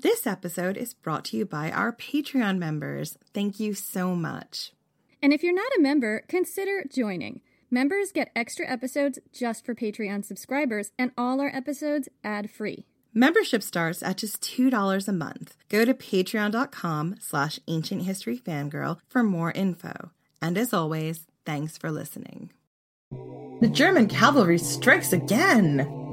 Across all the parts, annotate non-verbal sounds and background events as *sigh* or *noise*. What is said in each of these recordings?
This episode is brought to you by our Patreon members. Thank you so much. And if you're not a member, consider joining. Members get extra episodes just for Patreon subscribers, and all our episodes ad free. Membership starts at just $2 a month. Go to patreon.com slash ancient history fangirl for more info. And as always, thanks for listening. The German cavalry strikes again.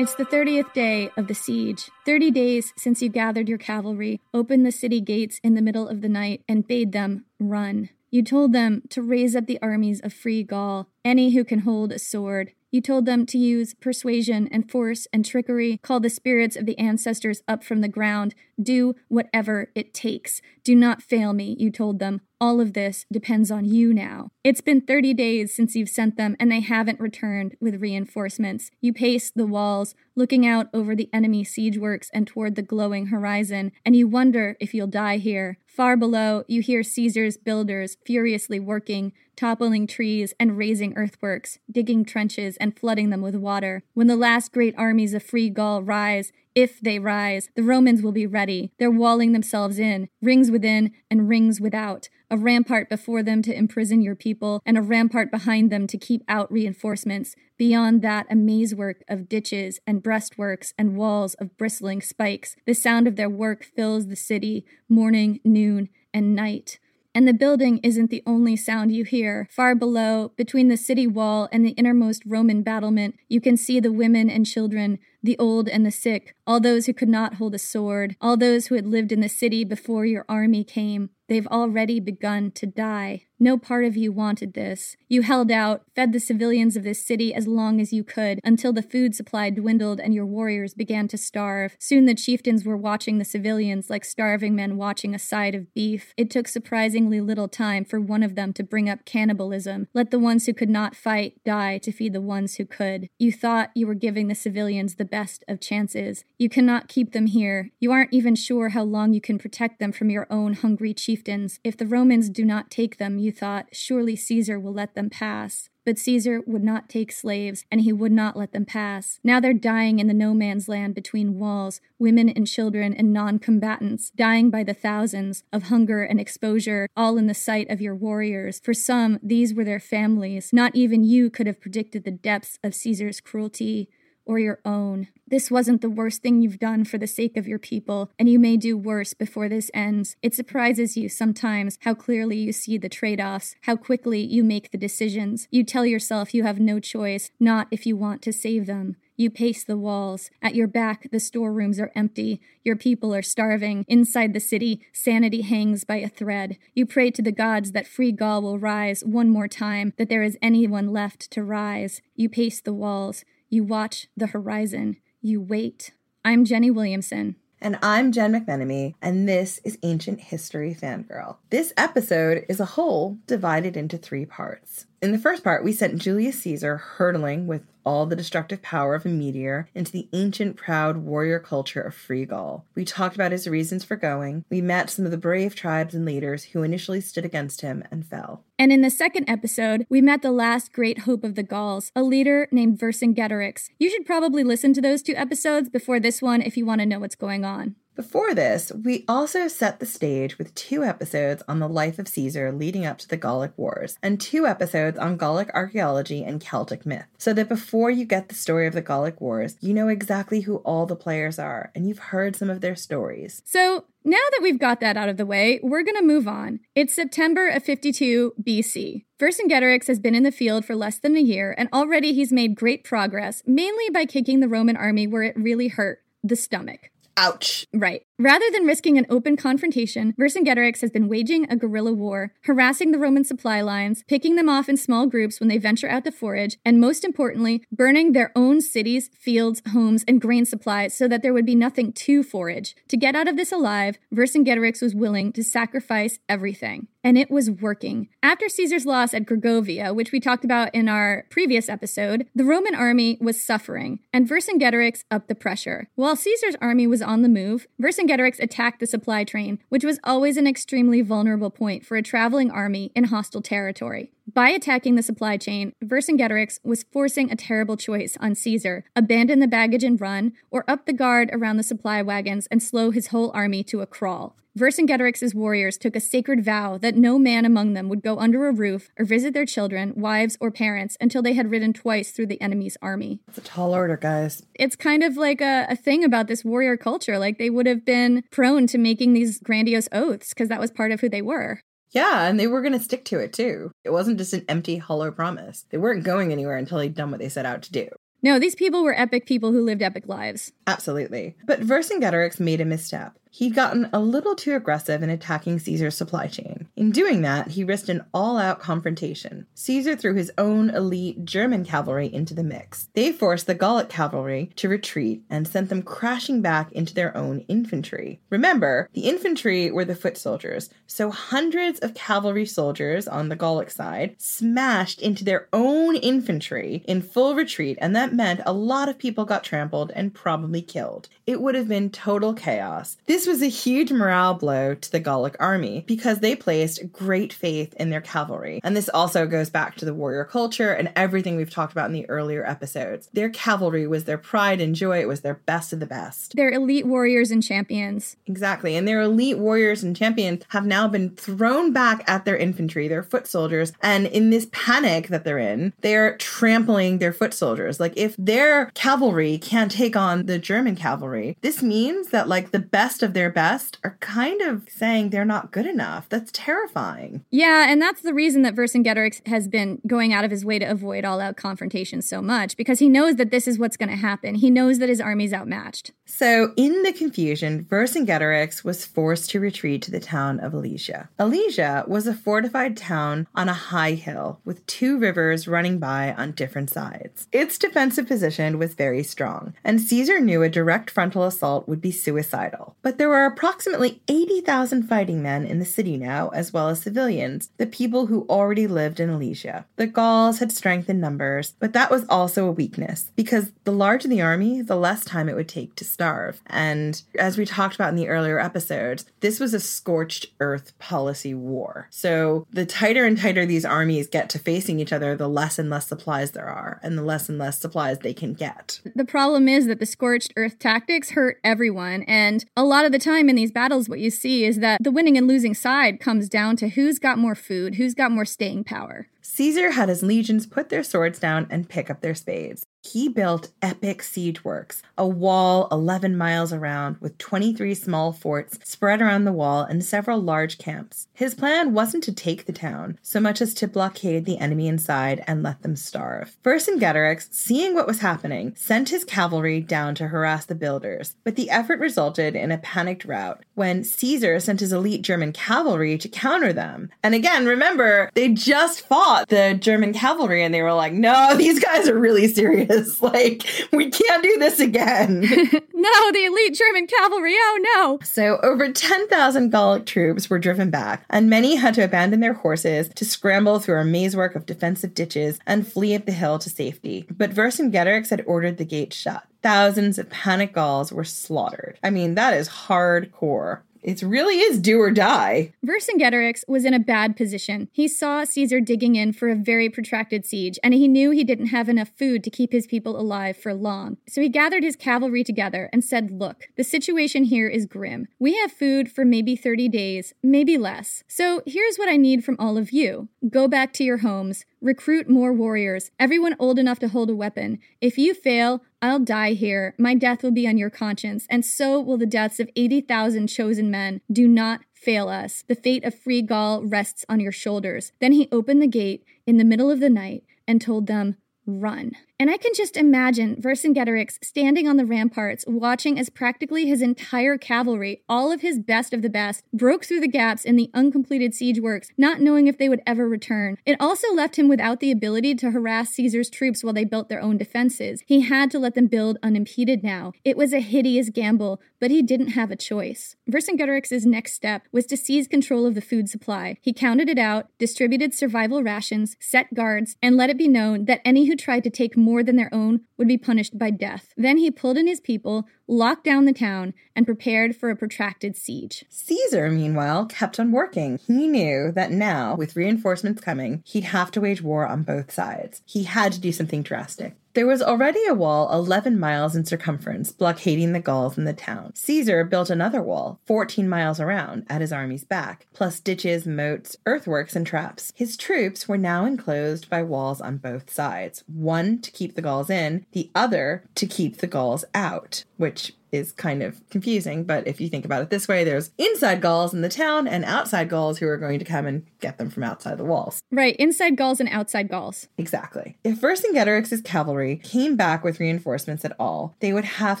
It's the 30th day of the siege. 30 days since you gathered your cavalry, opened the city gates in the middle of the night, and bade them run. You told them to raise up the armies of free Gaul, any who can hold a sword. You told them to use persuasion and force and trickery, call the spirits of the ancestors up from the ground, do whatever it takes. Do not fail me, you told them. All of this depends on you now. It's been 30 days since you've sent them, and they haven't returned with reinforcements. You pace the walls, looking out over the enemy siege works and toward the glowing horizon, and you wonder if you'll die here. Far below, you hear Caesar's builders furiously working, toppling trees and raising earthworks, digging trenches and flooding them with water. When the last great armies of free Gaul rise, if they rise, the Romans will be ready. They're walling themselves in, rings within and rings without, a rampart before them to imprison your people, and a rampart behind them to keep out reinforcements. Beyond that, a mazework of ditches and breastworks and walls of bristling spikes. The sound of their work fills the city, morning, noon, and night. And the building isn't the only sound you hear. Far below, between the city wall and the innermost Roman battlement, you can see the women and children, the old and the sick, all those who could not hold a sword, all those who had lived in the city before your army came. They've already begun to die. No part of you wanted this. You held out, fed the civilians of this city as long as you could, until the food supply dwindled and your warriors began to starve. Soon the chieftains were watching the civilians like starving men watching a side of beef. It took surprisingly little time for one of them to bring up cannibalism. Let the ones who could not fight die to feed the ones who could. You thought you were giving the civilians the best of chances. You cannot keep them here. You aren't even sure how long you can protect them from your own hungry chieftains. If the Romans do not take them, you thought, surely Caesar will let them pass. But Caesar would not take slaves, and he would not let them pass. Now they're dying in the no man's land between walls, women and children and non combatants, dying by the thousands, of hunger and exposure, all in the sight of your warriors. For some, these were their families. Not even you could have predicted the depths of Caesar's cruelty or your own. This wasn't the worst thing you've done for the sake of your people, and you may do worse before this ends. It surprises you sometimes how clearly you see the trade offs, how quickly you make the decisions. You tell yourself you have no choice, not if you want to save them. You pace the walls. At your back, the storerooms are empty. Your people are starving. Inside the city, sanity hangs by a thread. You pray to the gods that free Gaul will rise one more time, that there is anyone left to rise. You pace the walls. You watch the horizon. You wait. I'm Jenny Williamson. And I'm Jen McMenemy, and this is Ancient History Fangirl. This episode is a whole divided into three parts. In the first part, we sent Julius Caesar hurtling with all the destructive power of a meteor into the ancient, proud warrior culture of Free Gaul. We talked about his reasons for going. We met some of the brave tribes and leaders who initially stood against him and fell. And in the second episode, we met the last great hope of the Gauls, a leader named Vercingetorix. You should probably listen to those two episodes before this one if you want to know what's going on. Before this, we also set the stage with two episodes on the life of Caesar leading up to the Gallic Wars, and two episodes on Gallic archaeology and Celtic myth, so that before you get the story of the Gallic Wars, you know exactly who all the players are, and you've heard some of their stories. So, now that we've got that out of the way, we're going to move on. It's September of 52 BC. Vercingetorix has been in the field for less than a year, and already he's made great progress, mainly by kicking the Roman army where it really hurt the stomach. Ouch. Right. Rather than risking an open confrontation, Vercingetorix has been waging a guerrilla war, harassing the Roman supply lines, picking them off in small groups when they venture out to forage, and most importantly, burning their own cities, fields, homes, and grain supplies so that there would be nothing to forage. To get out of this alive, Vercingetorix was willing to sacrifice everything. And it was working. After Caesar's loss at Gergovia, which we talked about in our previous episode, the Roman army was suffering, and Vercingetorix upped the pressure. While Caesar's army was on the move, Vercingetorix attacked the supply train, which was always an extremely vulnerable point for a traveling army in hostile territory. By attacking the supply chain, Vercingetorix was forcing a terrible choice on Caesar abandon the baggage and run, or up the guard around the supply wagons and slow his whole army to a crawl. Vercingetorix's warriors took a sacred vow that no man among them would go under a roof or visit their children, wives, or parents until they had ridden twice through the enemy's army. It's a tall order, guys. It's kind of like a, a thing about this warrior culture. Like they would have been prone to making these grandiose oaths because that was part of who they were. Yeah, and they were going to stick to it too. It wasn't just an empty, hollow promise. They weren't going anywhere until they'd done what they set out to do. No, these people were epic people who lived epic lives. Absolutely. But Vercingetorix made a misstep. He'd gotten a little too aggressive in attacking Caesar's supply chain. In doing that, he risked an all out confrontation. Caesar threw his own elite German cavalry into the mix. They forced the Gallic cavalry to retreat and sent them crashing back into their own infantry. Remember, the infantry were the foot soldiers, so hundreds of cavalry soldiers on the Gallic side smashed into their own infantry in full retreat, and that meant a lot of people got trampled and probably killed. It would have been total chaos. This was a huge morale blow to the Gallic army because they placed great faith in their cavalry. And this also goes back to the warrior culture and everything we've talked about in the earlier episodes. Their cavalry was their pride and joy, it was their best of the best. They're elite warriors and champions. Exactly. And their elite warriors and champions have now been thrown back at their infantry, their foot soldiers. And in this panic that they're in, they're trampling their foot soldiers. Like if their cavalry can't take on the German cavalry, this means that like the best of their best are kind of saying they're not good enough. That's terrifying. Yeah, and that's the reason that Vercingetorix has been going out of his way to avoid all out confrontation so much because he knows that this is what's going to happen. He knows that his army's outmatched. So, in the confusion, Vercingetorix was forced to retreat to the town of Alesia. Alesia was a fortified town on a high hill with two rivers running by on different sides. Its defensive position was very strong, and Caesar knew a direct frontal assault would be suicidal. But there were approximately 80,000 fighting men in the city now, as well as civilians, the people who already lived in Alesia. The Gauls had strength in numbers, but that was also a weakness, because the larger the army, the less time it would take to starve. And as we talked about in the earlier episodes, this was a scorched earth policy war. So the tighter and tighter these armies get to facing each other, the less and less supplies there are, and the less and less supplies they can get. The problem is that the scorched earth tactics hurt everyone, and a lot of the time in these battles, what you see is that the winning and losing side comes down to who's got more food, who's got more staying power. Caesar had his legions put their swords down and pick up their spades. He built epic siege works, a wall 11 miles around with 23 small forts spread around the wall and several large camps. His plan wasn't to take the town, so much as to blockade the enemy inside and let them starve. Vercingetorix, seeing what was happening, sent his cavalry down to harass the builders, but the effort resulted in a panicked rout when Caesar sent his elite German cavalry to counter them. And again, remember, they just fought the German cavalry and they were like, no, *laughs* these guys are really serious this. Like, we can't do this again. *laughs* no, the elite German cavalry. Oh no. So, over 10,000 Gallic troops were driven back, and many had to abandon their horses to scramble through a mazework of defensive ditches and flee up the hill to safety. But Vercingetorix had ordered the gate shut. Thousands of panic Gauls were slaughtered. I mean, that is hardcore. It really is do or die. Vercingetorix was in a bad position. He saw Caesar digging in for a very protracted siege, and he knew he didn't have enough food to keep his people alive for long. So he gathered his cavalry together and said, Look, the situation here is grim. We have food for maybe 30 days, maybe less. So here's what I need from all of you go back to your homes, recruit more warriors, everyone old enough to hold a weapon. If you fail, I'll die here. My death will be on your conscience, and so will the deaths of 80,000 chosen men. Do not fail us. The fate of free Gaul rests on your shoulders. Then he opened the gate in the middle of the night and told them, Run. And I can just imagine Vercingetorix standing on the ramparts, watching as practically his entire cavalry, all of his best of the best, broke through the gaps in the uncompleted siege works, not knowing if they would ever return. It also left him without the ability to harass Caesar's troops while they built their own defenses. He had to let them build unimpeded now. It was a hideous gamble, but he didn't have a choice. Vercingetorix's next step was to seize control of the food supply. He counted it out, distributed survival rations, set guards, and let it be known that any who tried to take more than their own would be punished by death. Then he pulled in his people, locked down the town, and prepared for a protracted siege. Caesar, meanwhile, kept on working. He knew that now, with reinforcements coming, he'd have to wage war on both sides. He had to do something drastic. There was already a wall 11 miles in circumference blockading the Gauls in the town. Caesar built another wall 14 miles around at his army's back, plus ditches, moats, earthworks, and traps. His troops were now enclosed by walls on both sides one to keep the Gauls in, the other to keep the Gauls out, which is kind of confusing, but if you think about it this way, there's inside Gauls in the town and outside Gauls who are going to come and get them from outside the walls. Right, inside Gauls and outside Gauls. Exactly. If Vercingetorix's cavalry came back with reinforcements at all, they would have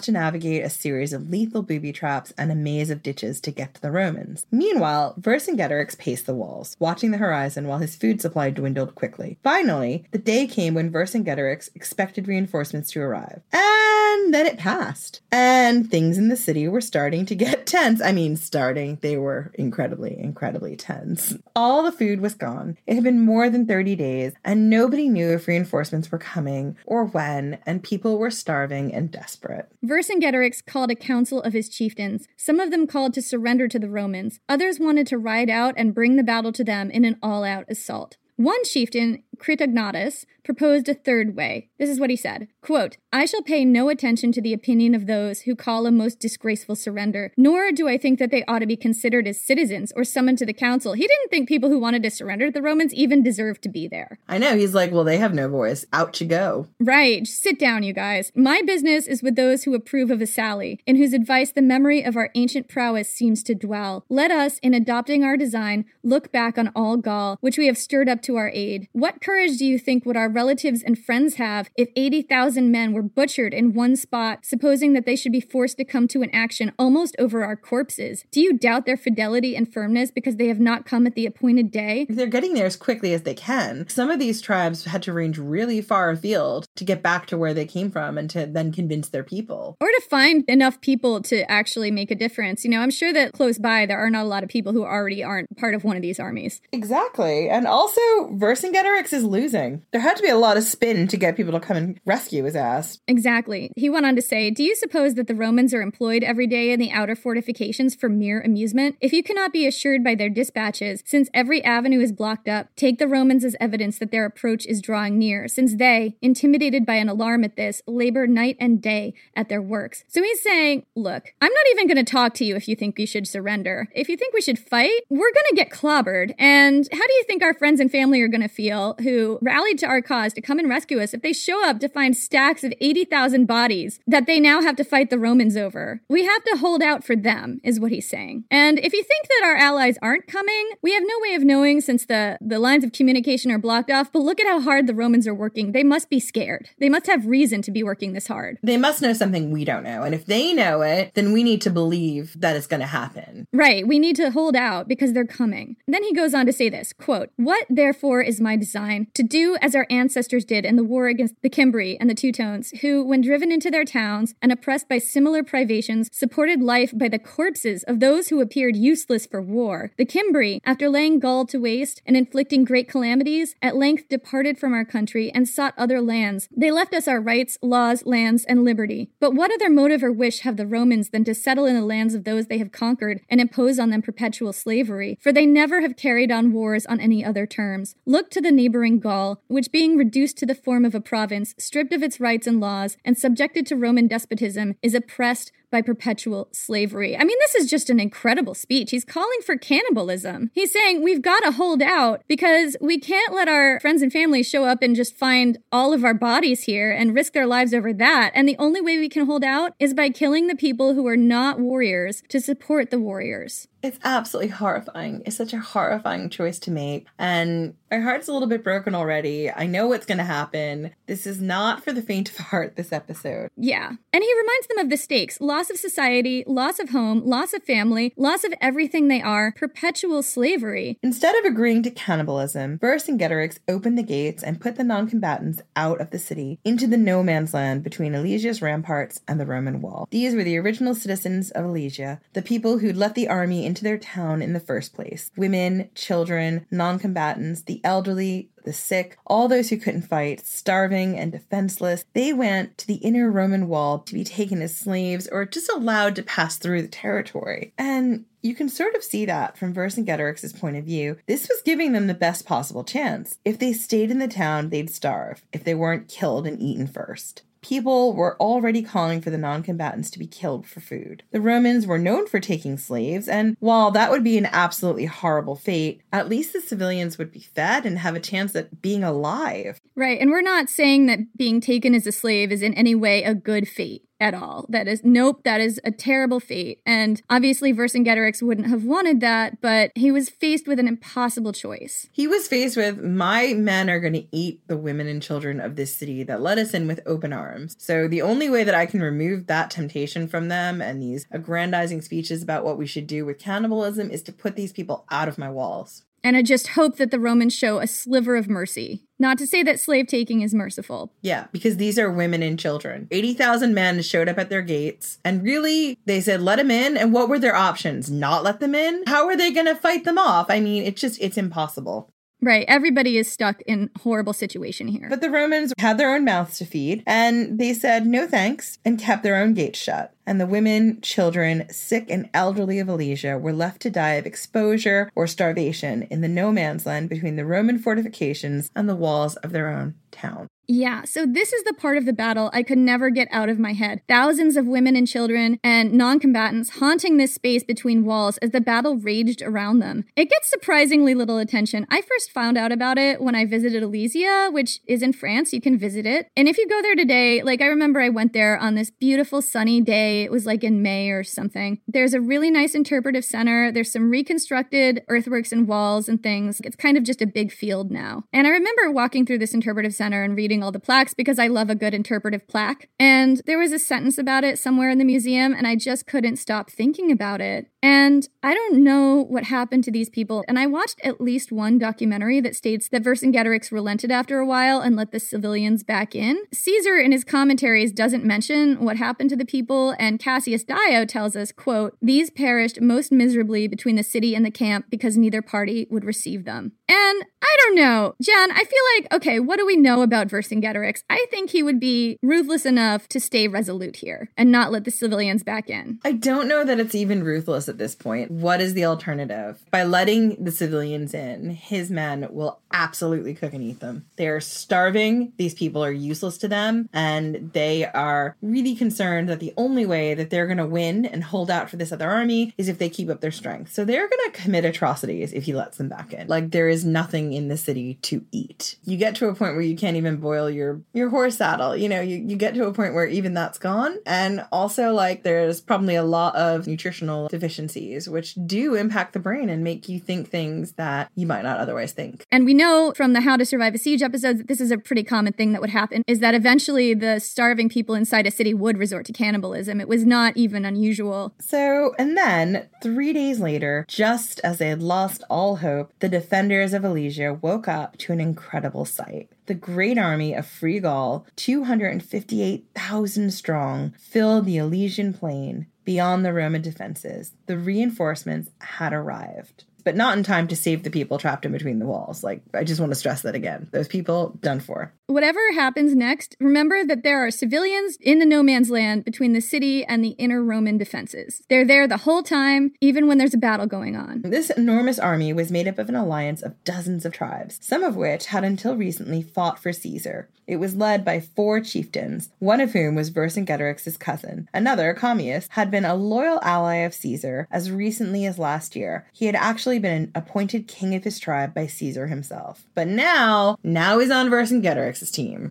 to navigate a series of lethal booby traps and a maze of ditches to get to the Romans. Meanwhile, Vercingetorix paced the walls, watching the horizon while his food supply dwindled quickly. Finally, the day came when Vercingetorix expected reinforcements to arrive. And then it passed. And things in the city were starting to get *laughs* tense. I mean, starting, they were incredibly, incredibly tense. All the food was gone. It had been more than 30 days, and nobody knew if reinforcements were coming or when, and people were starving and desperate. Vercingetorix called a council of his chieftains. Some of them called to surrender to the Romans, others wanted to ride out and bring the battle to them in an all out assault. One chieftain, Critognatus, proposed a third way. This is what he said quote, I shall pay no attention to the opinion of those who call a most disgraceful surrender, nor do I think that they ought to be considered as citizens or summoned to the council. He didn't think people who wanted to surrender to the Romans even deserved to be there. I know. He's like, well, they have no voice. Out you go. Right. Sit down, you guys. My business is with those who approve of a sally, in whose advice the memory of our ancient prowess seems to dwell. Let us, in adopting our design, look back on all Gaul, which we have stirred up to our aid. What courage do you think would our relatives and friends have if 80,000 men were butchered in one spot, supposing that they should be forced to come to an action almost over our corpses? Do you doubt their fidelity and firmness because they have not come at the appointed day? They're getting there as quickly as they can. Some of these tribes had to range really far afield to get back to where they came from and to then convince their people. Or to find enough people to actually make a difference. You know, I'm sure that close by there are not a lot of people who already aren't part of one of these armies. Exactly. And also, Vercingetorix is losing. There had to be a lot of spin to get people to come and rescue his ass. Exactly. He went on to say, Do you suppose that the Romans are employed every day in the outer fortifications for mere amusement? If you cannot be assured by their dispatches, since every avenue is blocked up, take the Romans as evidence that their approach is drawing near, since they, intimidated by an alarm at this, labor night and day at their works. So he's saying, Look, I'm not even going to talk to you if you think we should surrender. If you think we should fight, we're going to get clobbered. And how do you think our friends and family are going to feel who rallied to our cause to come and rescue us if they show up to find stacks of 80,000 bodies that they now have to fight the Romans over? We have to hold out for them, is what he's saying. And if you think that our allies aren't coming, we have no way of knowing since the, the lines of communication are blocked off. But look at how hard the Romans are working. They must be scared. They must have reason to be working this hard. They must know something we don't know. And if they know it, then we need to believe that it's going to happen. Right. We need to hold out because they're coming. Then he goes on to say this quote, What therefore is my design? To do as our ancestors did in the war against the Cimbri and the Teutones, who, when driven into their towns and oppressed by similar privations, supported life by the corpses of those who appeared useless for war. The Cimbri, after laying Gaul to waste and inflicting great calamities, at length departed from our country and sought other lands. They left us our rights, laws, lands, and liberty. But what other motive or wish have the Romans than to settle in the lands of those they have conquered and impose on them perpetual slavery? For they never have carried on wars on any other terms. Look to the neighboring Gaul, which being reduced to the form of a province, stripped of its rights and laws, and subjected to Roman despotism, is oppressed by perpetual slavery. I mean, this is just an incredible speech. He's calling for cannibalism. He's saying we've got to hold out because we can't let our friends and family show up and just find all of our bodies here and risk their lives over that. And the only way we can hold out is by killing the people who are not warriors to support the warriors. It's absolutely horrifying. It's such a horrifying choice to make. And my heart's a little bit broken already. I know what's going to happen. This is not for the faint of *laughs* heart, this episode. Yeah. And he reminds them of the stakes loss of society, loss of home, loss of family, loss of everything they are, perpetual slavery. Instead of agreeing to cannibalism, Vercingetorix opened the gates and put the non combatants out of the city into the no man's land between Alesia's ramparts and the Roman wall. These were the original citizens of Alesia, the people who'd let the army into their town in the first place women, children, non combatants, the elderly, the sick, all those who couldn't fight, starving and defenseless, they went to the inner Roman wall to be taken as slaves or just allowed to pass through the territory. And you can sort of see that from Vercingetorix's point of view. This was giving them the best possible chance. If they stayed in the town, they'd starve, if they weren't killed and eaten first people were already calling for the non combatants to be killed for food. The Romans were known for taking slaves, and while that would be an absolutely horrible fate, at least the civilians would be fed and have a chance at being alive. Right, and we're not saying that being taken as a slave is in any way a good fate at all. That is, nope, that is a terrible fate. And obviously, Vercingetorix wouldn't have wanted that, but he was faced with an impossible choice. He was faced with, my men are going to eat the women and children of this city that let us in with open arms. So the only way that I can remove that temptation from them and these aggrandizing speeches about what we should do with cannibalism is to put these people out of my walls. And I just hope that the Romans show a sliver of mercy. Not to say that slave taking is merciful. Yeah, because these are women and children. 80,000 men showed up at their gates, and really, they said, let them in. And what were their options? Not let them in? How are they going to fight them off? I mean, it's just, it's impossible. Right. Everybody is stuck in horrible situation here. But the Romans had their own mouths to feed, and they said no thanks and kept their own gates shut and the women, children, sick, and elderly of Alesia were left to die of exposure or starvation in the no man's land between the Roman fortifications and the walls of their own town. Yeah, so this is the part of the battle I could never get out of my head. Thousands of women and children and non combatants haunting this space between walls as the battle raged around them. It gets surprisingly little attention. I first found out about it when I visited Alesia, which is in France. You can visit it. And if you go there today, like I remember I went there on this beautiful sunny day. It was like in May or something. There's a really nice interpretive center. There's some reconstructed earthworks and walls and things. It's kind of just a big field now. And I remember walking through this interpretive center and reading reading all the plaques because I love a good interpretive plaque. And there was a sentence about it somewhere in the museum, and I just couldn't stop thinking about it. And I don't know what happened to these people. And I watched at least one documentary that states that Vercingetorix relented after a while and let the civilians back in. Caesar in his commentaries doesn't mention what happened to the people, and Cassius Dio tells us, quote, these perished most miserably between the city and the camp because neither party would receive them. And I don't know, Jen, I feel like, okay, what do we know about Vercingetorix? I think he would be ruthless enough to stay resolute here and not let the civilians back in. I don't know that it's even ruthless at this point. What is the alternative? By letting the civilians in, his men will absolutely cook and eat them. They are starving. These people are useless to them. And they are really concerned that the only way that they're going to win and hold out for this other army is if they keep up their strength. So they're going to commit atrocities if he lets them back in. Like there is nothing in the city to eat. You get to a point where you can't even boil your, your horse saddle. You know, you, you get to a point where even that's gone. And also, like, there's probably a lot of nutritional deficiencies deficiencies, which do impact the brain and make you think things that you might not otherwise think. And we know from the How to Survive a Siege episodes that this is a pretty common thing that would happen is that eventually the starving people inside a city would resort to cannibalism. It was not even unusual. So, and then three days later, just as they had lost all hope, the defenders of Alesia woke up to an incredible sight. The great army of Free Gaul, 258,000 strong, filled the Alesian plain beyond the Roman defenses. The reinforcements had arrived but not in time to save the people trapped in between the walls. Like, I just want to stress that again. Those people, done for. Whatever happens next, remember that there are civilians in the no man's land between the city and the inner Roman defenses. They're there the whole time, even when there's a battle going on. This enormous army was made up of an alliance of dozens of tribes, some of which had until recently fought for Caesar. It was led by four chieftains, one of whom was Vercingetorix's cousin. Another, Commius, had been a loyal ally of Caesar as recently as last year. He had actually been appointed king of his tribe by Caesar himself. But now, now he's on Vercingetorix's team.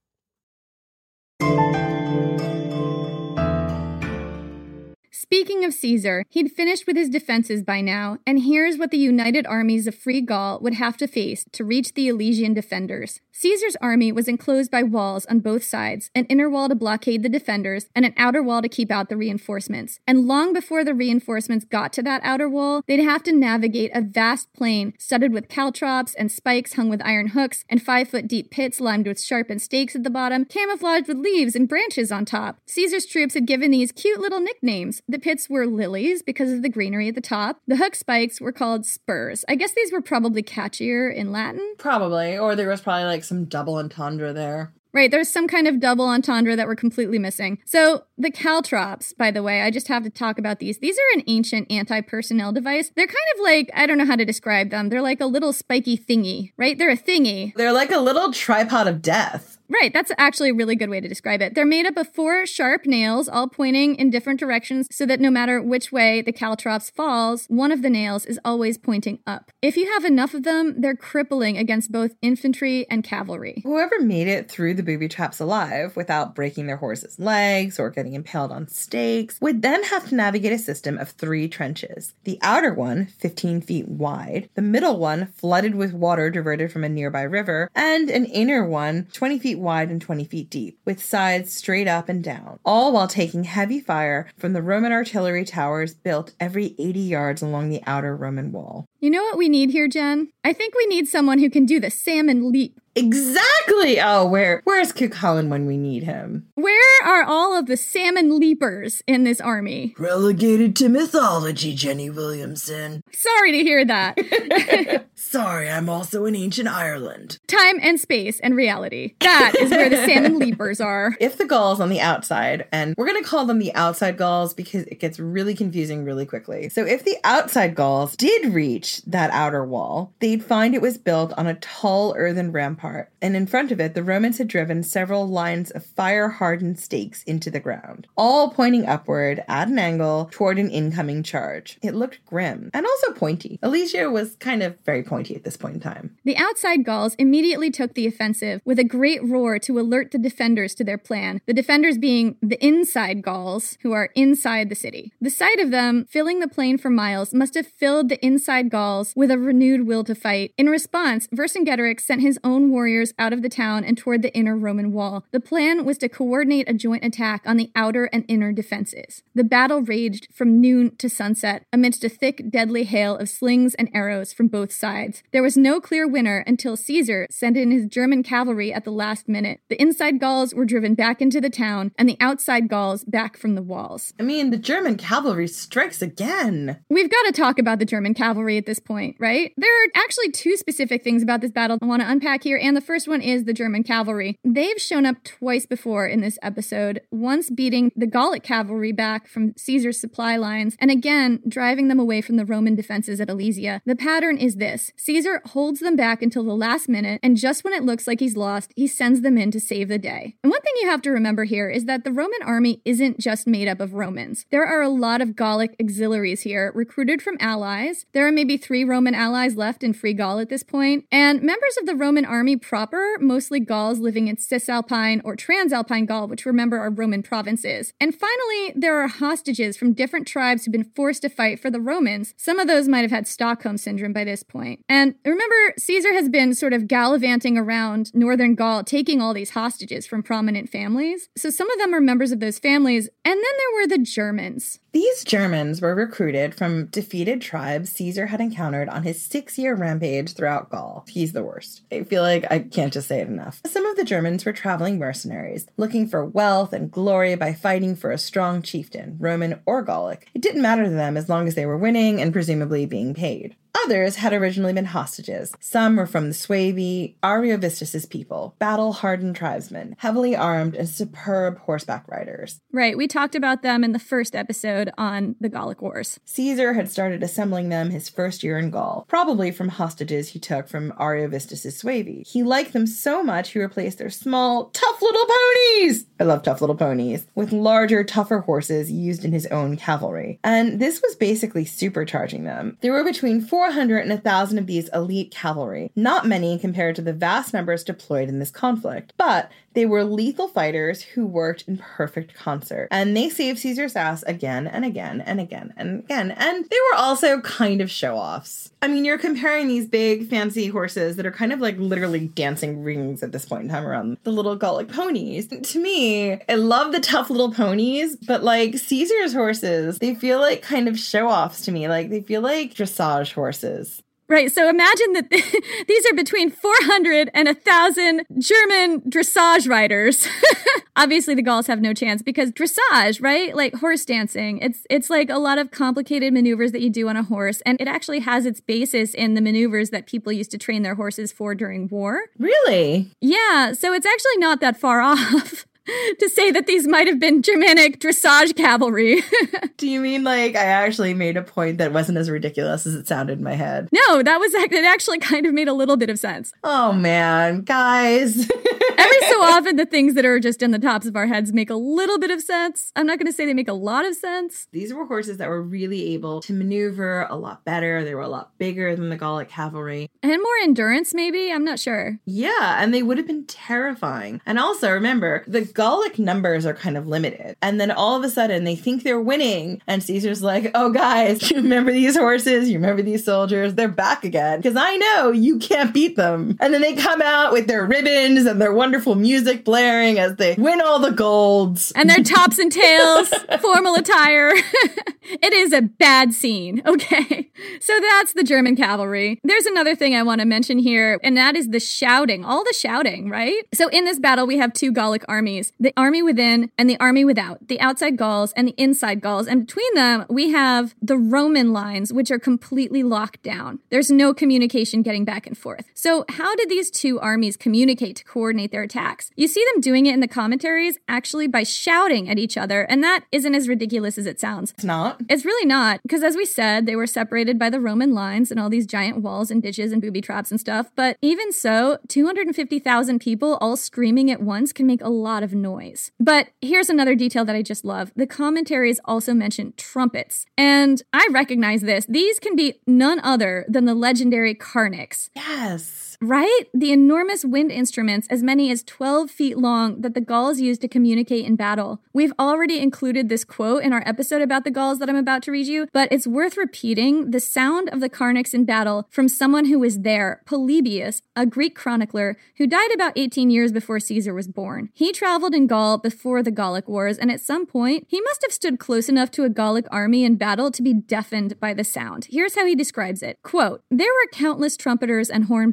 Speaking of Caesar, he'd finished with his defenses by now, and here's what the united armies of Free Gaul would have to face to reach the Alesian defenders. Caesar's army was enclosed by walls on both sides, an inner wall to blockade the defenders, and an outer wall to keep out the reinforcements. And long before the reinforcements got to that outer wall, they'd have to navigate a vast plain studded with caltrops and spikes hung with iron hooks, and five foot deep pits lined with sharpened stakes at the bottom, camouflaged with leaves and branches on top. Caesar's troops had given these cute little nicknames. The pits were lilies because of the greenery at the top. The hook spikes were called spurs. I guess these were probably catchier in Latin. Probably, or there was probably like some double entendre there. Right, there's some kind of double entendre that we're completely missing. So, the caltrops, by the way, I just have to talk about these. These are an ancient anti personnel device. They're kind of like, I don't know how to describe them. They're like a little spiky thingy, right? They're a thingy. They're like a little tripod of death. Right, that's actually a really good way to describe it. They're made up of four sharp nails, all pointing in different directions, so that no matter which way the caltrops falls, one of the nails is always pointing up. If you have enough of them, they're crippling against both infantry and cavalry. Whoever made it through the booby traps alive without breaking their horse's legs or getting impaled on stakes would then have to navigate a system of three trenches. The outer one, 15 feet wide, the middle one, flooded with water diverted from a nearby river, and an inner one, 20 feet wide and 20 feet deep, with sides straight up and down, all while taking heavy fire from the Roman artillery towers built every 80 yards along the outer Roman wall. You know what we need here, Jen? I think we need someone who can do the salmon leap. Exactly. Oh, where where's Cuchulainn when we need him? Where are all of the salmon leapers in this army? Relegated to mythology, Jenny Williamson. Sorry to hear that. *laughs* *laughs* Sorry, I'm also in ancient Ireland. Time and space and reality. That is where the salmon leapers are. *laughs* If the Gauls on the outside, and we're going to call them the outside Gauls because it gets really confusing really quickly. So if the outside Gauls did reach that outer wall, they'd find it was built on a tall earthen rampart, and in front of it, the Romans had driven several lines of fire hardened stakes into the ground, all pointing upward at an angle toward an incoming charge. It looked grim and also pointy. Alesia was kind of very pointy at this point in time. The outside Gauls immediately took the offensive with a great roar to alert the defenders to their plan, the defenders being the inside Gauls, who are inside the city. The sight of them filling the plain for miles must have filled the inside Gauls with a renewed will to fight. In response, Vercingetorix sent his own warriors out of the town and toward the inner Roman wall. The plan was to coordinate a joint attack on the outer and inner defenses. The battle raged from noon to sunset amidst a thick, deadly hail of slings and arrows from both sides. There was no clear winner until Caesar sent in his German cavalry at the last minute. The inside Gauls were driven back into the town, and the outside Gauls back from the walls. I mean, the German cavalry strikes again. We've got to talk about the German cavalry at this point, right? There are actually two specific things about this battle I want to unpack here, and the first one is the German cavalry. They've shown up twice before in this episode, once beating the Gallic cavalry back from Caesar's supply lines, and again driving them away from the Roman defenses at Alesia. The pattern is this Caesar holds them back until the last minute, and just when it looks like he's lost, he sends them in to save the day. And one thing you have to remember here is that the Roman army isn't just made up of Romans. There are a lot of Gallic auxiliaries here, recruited from allies. There are maybe three Roman allies left in Free Gaul at this point, and members of the Roman army proper, mostly Gauls living in Cisalpine or Transalpine Gaul, which remember are Roman provinces. And finally, there are hostages from different tribes who've been forced to fight for the Romans. Some of those might have had Stockholm syndrome by this point. And remember, Caesar has been sort of gallivanting around northern Gaul, taking all these hostages from prominent families. So some of them are members of those families. And then there were the Germans. These Germans were recruited from defeated tribes Caesar had encountered on his six year rampage throughout Gaul. He's the worst. I feel like I can't just say it enough. Some of the Germans were traveling mercenaries, looking for wealth and glory by fighting for a strong chieftain, Roman or Gallic. It didn't matter to them as long as they were winning and presumably being paid. Others had originally been hostages. Some were from the Suevi, Ariovistus's people, battle hardened tribesmen, heavily armed and superb horseback riders. Right, we talked about them in the first episode on the Gallic Wars. Caesar had started assembling them his first year in Gaul, probably from hostages he took from Ariovistus's Suevi. He liked them so much he replaced their small, tough little ponies! I love tough little ponies, with larger, tougher horses used in his own cavalry. And this was basically supercharging them. There were between 400 and 1,000 of these elite cavalry, not many compared to the vast numbers deployed in this conflict, but they were lethal fighters who worked in perfect concert. And they saved Caesar's ass again and again and again and again. And they were also kind of show offs. I mean, you're comparing these big, fancy horses that are kind of like literally dancing rings at this point in time around the little Gallic ponies. To me, I love the tough little ponies, but like Caesar's horses, they feel like kind of show offs to me. Like they feel like dressage horses. Right. So imagine that *laughs* these are between 400 and 1,000 German dressage riders. *laughs* Obviously, the Gauls have no chance because dressage, right? Like horse dancing, it's it's like a lot of complicated maneuvers that you do on a horse, and it actually has its basis in the maneuvers that people used to train their horses for during war. Really? Yeah. So it's actually not that far *laughs* off *laughs* to say that these might have been Germanic dressage cavalry. *laughs* Do you mean like I actually made a point that wasn't as ridiculous as it sounded in my head? no, that was it actually kind of made a little bit of sense. Oh man, guys. *laughs* Every so often the things that are just in the tops of our heads make a little bit of sense. I'm not going to say they make a lot of sense. These were horses that were really able to maneuver a lot better. They were a lot bigger than the Gallic cavalry. And more endurance maybe, I'm not sure. Yeah, and they would have been terrifying. And also remember, the Gallic numbers are kind of limited. And then all of a sudden they think they're winning. And Caesar's like, oh, guys, *laughs* you remember these horses? You remember these soldiers? They're back again. Because I know you can't beat them. And then they come out with their ribbons and their wonderful music blaring as they win all the golds. And their *laughs* tops and tails, formal attire. *laughs* it is a bad scene. Okay. So that's the German cavalry. There's another thing I want to mention here, and that is the shouting, all the shouting, right? So in this battle, we have two Gallic armies the army within and the army without, the outside Gauls and the inside Gauls. And between them, we have the Roman lines, which are completely locked down. There's no communication getting back and forth. So, how did these two armies communicate to coordinate their attacks? You see them doing it in the commentaries actually by shouting at each other, and that isn't as ridiculous as it sounds. It's not. It's really not, because as we said, they were separated by the Roman lines and all these giant walls and ditches and booby traps and stuff. But even so, 250,000 people all screaming at once can make a lot of noise. But here's another detail that I just love the commentaries also mention trumpets. And I recognize this. These can be none other than the legendary Carnyx. Yes. Right? The enormous wind instruments, as many as 12 feet long, that the Gauls used to communicate in battle. We've already included this quote in our episode about the Gauls that I'm about to read you, but it's worth repeating the sound of the Carnyx in battle from someone who was there, Polybius, a Greek chronicler who died about 18 years before Caesar was born. He traveled in Gaul before the Gallic Wars, and at some point, he must have stood close enough to a Gallic army in battle to be deafened by the sound. Here's how he describes it Quote, There were countless trumpeters and horn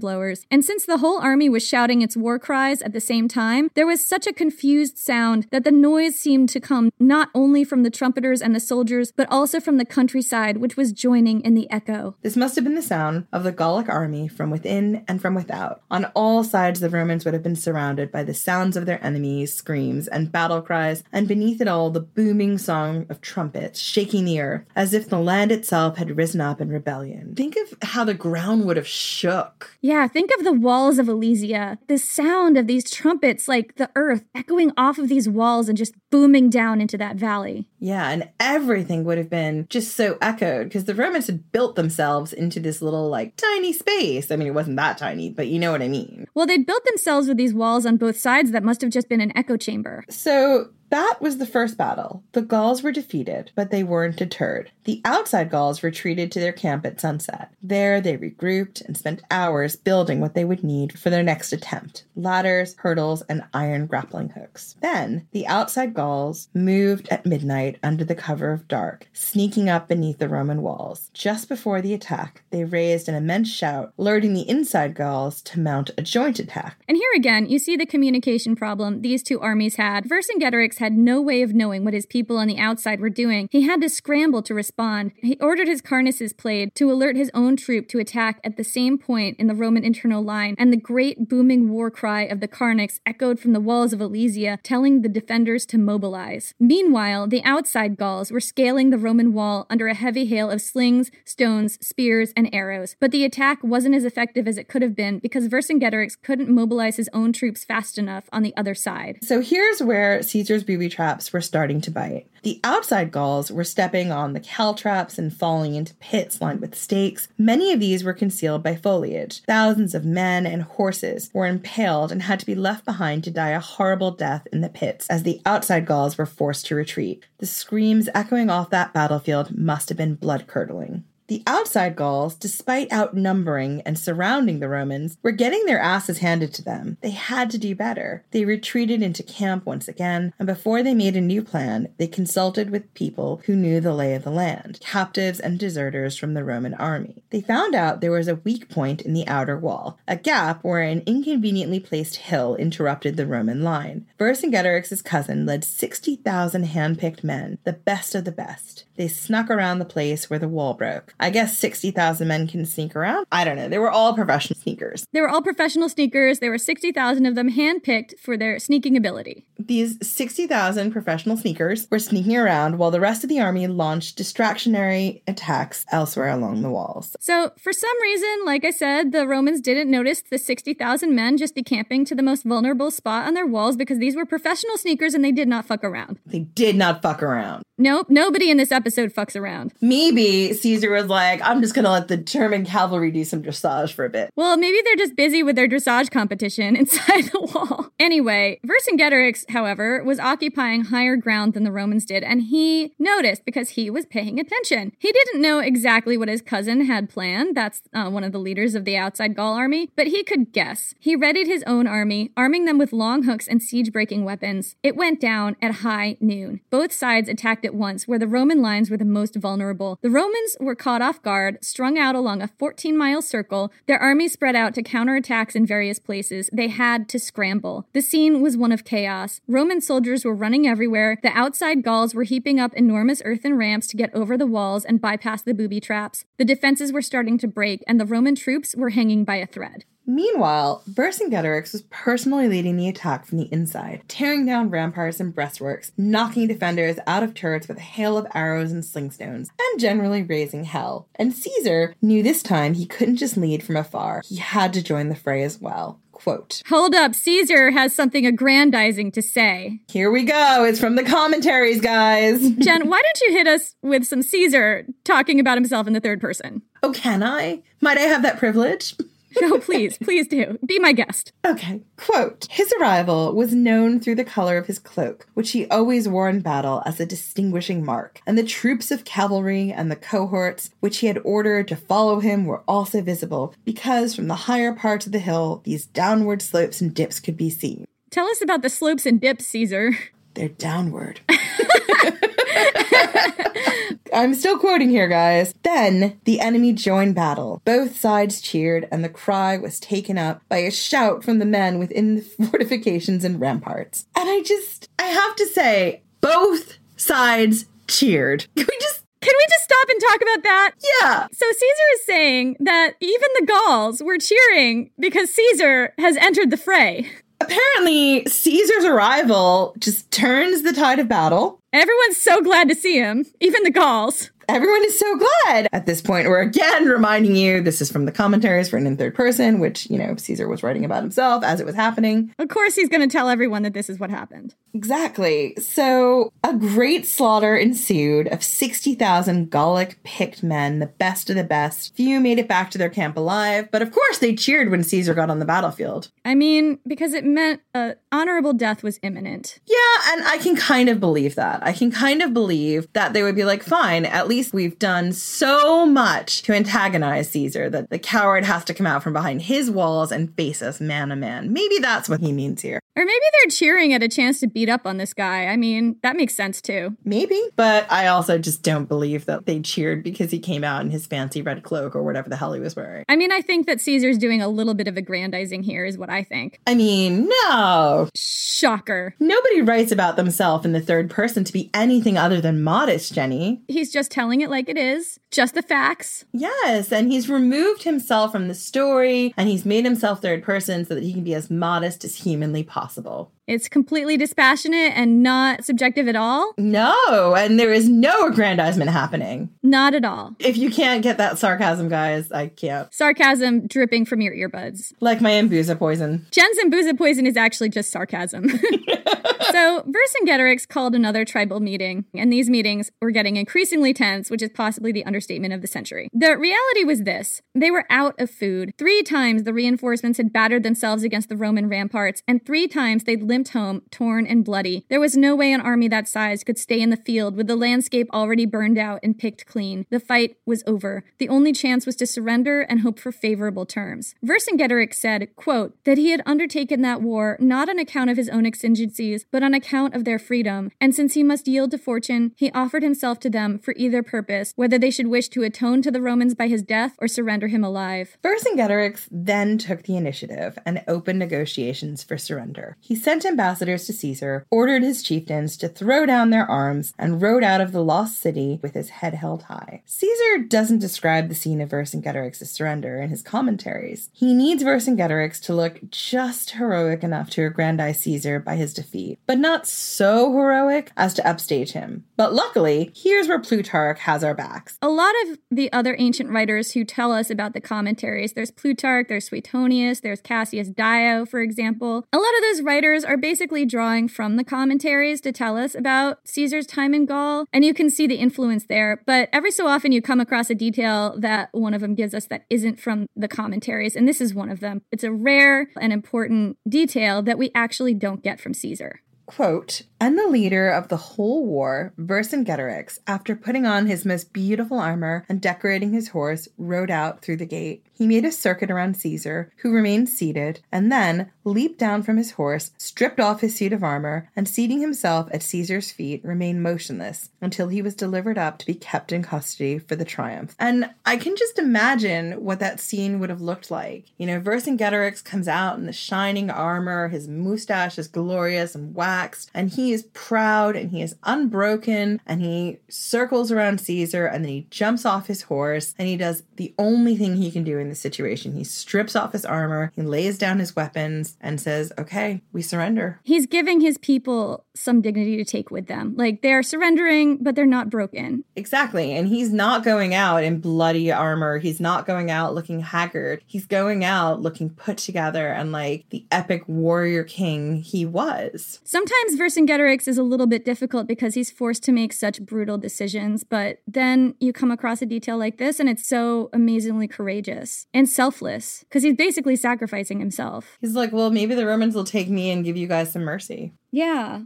and since the whole army was shouting its war cries at the same time, there was such a confused sound that the noise seemed to come not only from the trumpeters and the soldiers, but also from the countryside, which was joining in the echo. This must have been the sound of the Gallic army from within and from without. On all sides, the Romans would have been surrounded by the sounds of their enemies' screams and battle cries, and beneath it all, the booming song of trumpets shaking the earth, as if the land itself had risen up in rebellion. Think of how the ground would have shook. Yeah, think Think of the walls of Alesia, the sound of these trumpets, like the earth echoing off of these walls and just booming down into that valley. Yeah, and everything would have been just so echoed because the Romans had built themselves into this little, like, tiny space. I mean, it wasn't that tiny, but you know what I mean. Well, they'd built themselves with these walls on both sides that must have just been an echo chamber. So that was the first battle. The Gauls were defeated, but they weren't deterred. The outside Gauls retreated to their camp at sunset. There, they regrouped and spent hours building what they would need for their next attempt ladders, hurdles, and iron grappling hooks. Then, the outside Gauls moved at midnight under the cover of dark, sneaking up beneath the Roman walls. Just before the attack, they raised an immense shout, alerting the inside Gauls to mount a joint attack. And here again, you see the communication problem these two armies had. Vercingetorix had no way of knowing what his people on the outside were doing. He had to scramble to respond. He ordered his carnyces played to alert his own troop to attack at the same point in the Roman internal line, and the great booming war cry of the carnyx echoed from the walls of Alesia, telling the defenders to mobilize. Meanwhile, the outside Gauls were scaling the Roman wall under a heavy hail of slings, stones, spears, and arrows. But the attack wasn't as effective as it could have been because Vercingetorix couldn't mobilize his own troops fast enough on the other side. So here's where Caesar's booby traps were starting to bite. The outside Gauls were stepping on the caltrops and falling into pits lined with stakes. Many of these were concealed by foliage. Thousands of men and horses were impaled and had to be left behind to die a horrible death in the pits as the outside Gauls were forced to retreat. The screams echoing off that battlefield must have been blood curdling. The outside Gauls, despite outnumbering and surrounding the Romans, were getting their asses handed to them. They had to do better. They retreated into camp once again, and before they made a new plan, they consulted with people who knew the lay of the land, captives and deserters from the Roman army. They found out there was a weak point in the outer wall, a gap where an inconveniently placed hill interrupted the Roman line. Vercingetorix's cousin led 60,000 hand-picked men, the best of the best. They snuck around the place where the wall broke. I guess 60,000 men can sneak around. I don't know. They were all professional sneakers. They were all professional sneakers. There were 60,000 of them handpicked for their sneaking ability. These 60,000 professional sneakers were sneaking around while the rest of the army launched distractionary attacks elsewhere along the walls. So, for some reason, like I said, the Romans didn't notice the 60,000 men just decamping to the most vulnerable spot on their walls because these were professional sneakers and they did not fuck around. They did not fuck around. Nope, nobody in this episode fucks around. Maybe Caesar was like, I'm just gonna let the German cavalry do some dressage for a bit. Well, maybe they're just busy with their dressage competition *laughs* inside the wall. Anyway, Vercingetorix, however, was occupying higher ground than the Romans did, and he noticed because he was paying attention. He didn't know exactly what his cousin had planned. That's uh, one of the leaders of the outside Gaul army, but he could guess. He readied his own army, arming them with long hooks and siege breaking weapons. It went down at high noon. Both sides attacked at once, where the Roman lines were the most vulnerable. The Romans were caught off guard, strung out along a 14 mile circle. Their army spread out to counterattacks in various places. They had to scramble. The scene was one of chaos. Roman soldiers were running everywhere. The outside Gauls were heaping up enormous earthen ramps to get over the walls and bypass the booby traps. The defenses were starting to break, and the Roman troops were hanging by a thread. Meanwhile, Vercingetorix was personally leading the attack from the inside, tearing down ramparts and breastworks, knocking defenders out of turrets with a hail of arrows and slingstones, and generally raising hell. And Caesar knew this time he couldn't just lead from afar, he had to join the fray as well. Quote, Hold up, Caesar has something aggrandizing to say. Here we go. It's from the commentaries, guys. *laughs* Jen, why don't you hit us with some Caesar talking about himself in the third person? Oh, can I? Might I have that privilege? *laughs* no, please, please do. Be my guest. Okay. Quote His arrival was known through the color of his cloak, which he always wore in battle as a distinguishing mark, and the troops of cavalry and the cohorts which he had ordered to follow him were also visible, because from the higher parts of the hill these downward slopes and dips could be seen. Tell us about the slopes and dips, Caesar. They're downward. *laughs* *laughs* I'm still quoting here, guys. Then the enemy joined battle. Both sides cheered, and the cry was taken up by a shout from the men within the *laughs* fortifications and ramparts. And I just, I have to say, both sides cheered. *laughs* Can we just can we just stop and talk about that? Yeah. So Caesar is saying that even the Gauls were cheering because Caesar has entered the fray. *laughs* Apparently, Caesar's arrival just turns the tide of battle. Everyone's so glad to see him, even the Gauls. Everyone is so glad. At this point, we're again reminding you this is from the commentaries written in third person, which, you know, Caesar was writing about himself as it was happening. Of course, he's going to tell everyone that this is what happened. Exactly. So, a great slaughter ensued of 60,000 Gallic picked men, the best of the best. Few made it back to their camp alive, but of course they cheered when Caesar got on the battlefield. I mean, because it meant a honorable death was imminent. Yeah, and I can kind of believe that. I can kind of believe that they would be like, fine, at least we've done so much to antagonize Caesar that the coward has to come out from behind his walls and face us man to man. Maybe that's what he means here. Or maybe they're cheering at a chance to beat up on this guy. I mean, that makes sense too. Maybe. But I also just don't believe that they cheered because he came out in his fancy red cloak or whatever the hell he was wearing. I mean, I think that Caesar's doing a little bit of aggrandizing here, is what I think. I mean, no. Shocker. Nobody writes about themselves in the third person to be anything other than modest, Jenny. He's just telling it like it is, just the facts. Yes, and he's removed himself from the story and he's made himself third person so that he can be as modest as humanly possible. It's completely dispassionate and not subjective at all. No, and there is no aggrandizement happening. Not at all. If you can't get that sarcasm, guys, I can't. Sarcasm dripping from your earbuds. Like my Embuza poison. Jen's Embuza poison is actually just sarcasm. *laughs* so Vercingetorix called another tribal meeting, and these meetings were getting increasingly tense, which is possibly the understatement of the century. The reality was this they were out of food. Three times the reinforcements had battered themselves against the Roman ramparts, and three times they'd limped home, torn and bloody. There was no way an army that size could stay in the field with the landscape already burned out and picked clean. The fight was over. The only chance was to surrender and hope for favorable terms. Vercingetorix said, quote, that he had undertaken that war not on account of his own exigencies, but on account of their freedom, and since he must yield to fortune, he offered himself to them for either purpose, whether they should wish to atone to the Romans by his death or surrender him alive. Vercingetorix then took the initiative and opened negotiations for surrender. He sent ambassadors to Caesar, ordered his chieftains to throw down their arms, and rode out of the lost city with his head held high. Caesar doesn't describe the scene of Vercingetorix's surrender in his commentaries. He needs Vercingetorix to look just heroic enough to aggrandize Caesar by his defeat, but not so heroic as to upstage him. But luckily, here's where Plutarch has our backs. A lot of the other ancient writers who tell us about the commentaries, there's Plutarch, there's Suetonius, there's Cassius Dio, for example. A lot of those writers are basically drawing from the commentaries to tell us about Caesar's time in Gaul, and you can see the influence there. But every so often you come across a detail that one of them gives us that isn't from the commentaries, and this is one of them. It's a rare and important detail that we actually don't get from Caesar. Quote, and the leader of the whole war, Vercingetorix, after putting on his most beautiful armor and decorating his horse, rode out through the gate. He made a circuit around Caesar, who remained seated, and then leaped down from his horse, stripped off his suit of armor, and seating himself at Caesar's feet, remained motionless until he was delivered up to be kept in custody for the triumph. And I can just imagine what that scene would have looked like. You know, Vercingetorix comes out in the shining armor, his mustache is glorious and waxed, and he is proud and he is unbroken, and he circles around Caesar, and then he jumps off his horse, and he does the only thing he can do in this situation. He strips off his armor, he lays down his weapons, and says, Okay, we surrender. He's giving his people some dignity to take with them. Like they're surrendering, but they're not broken. Exactly. And he's not going out in bloody armor. He's not going out looking haggard. He's going out looking put together and like the epic warrior king he was. Sometimes Vercingetorix is a little bit difficult because he's forced to make such brutal decisions, but then you come across a detail like this and it's so amazingly courageous and selfless because he's basically sacrificing himself. He's like, well, maybe the Romans will take me and give you guys some mercy. Yeah.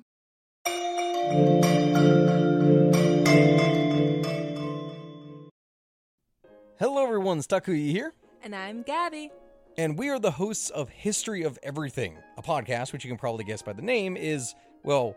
Hello, everyone. Stakuyi here. And I'm Gabby. And we are the hosts of History of Everything, a podcast which you can probably guess by the name is, well,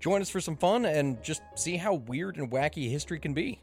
Join us for some fun and just see how weird and wacky history can be.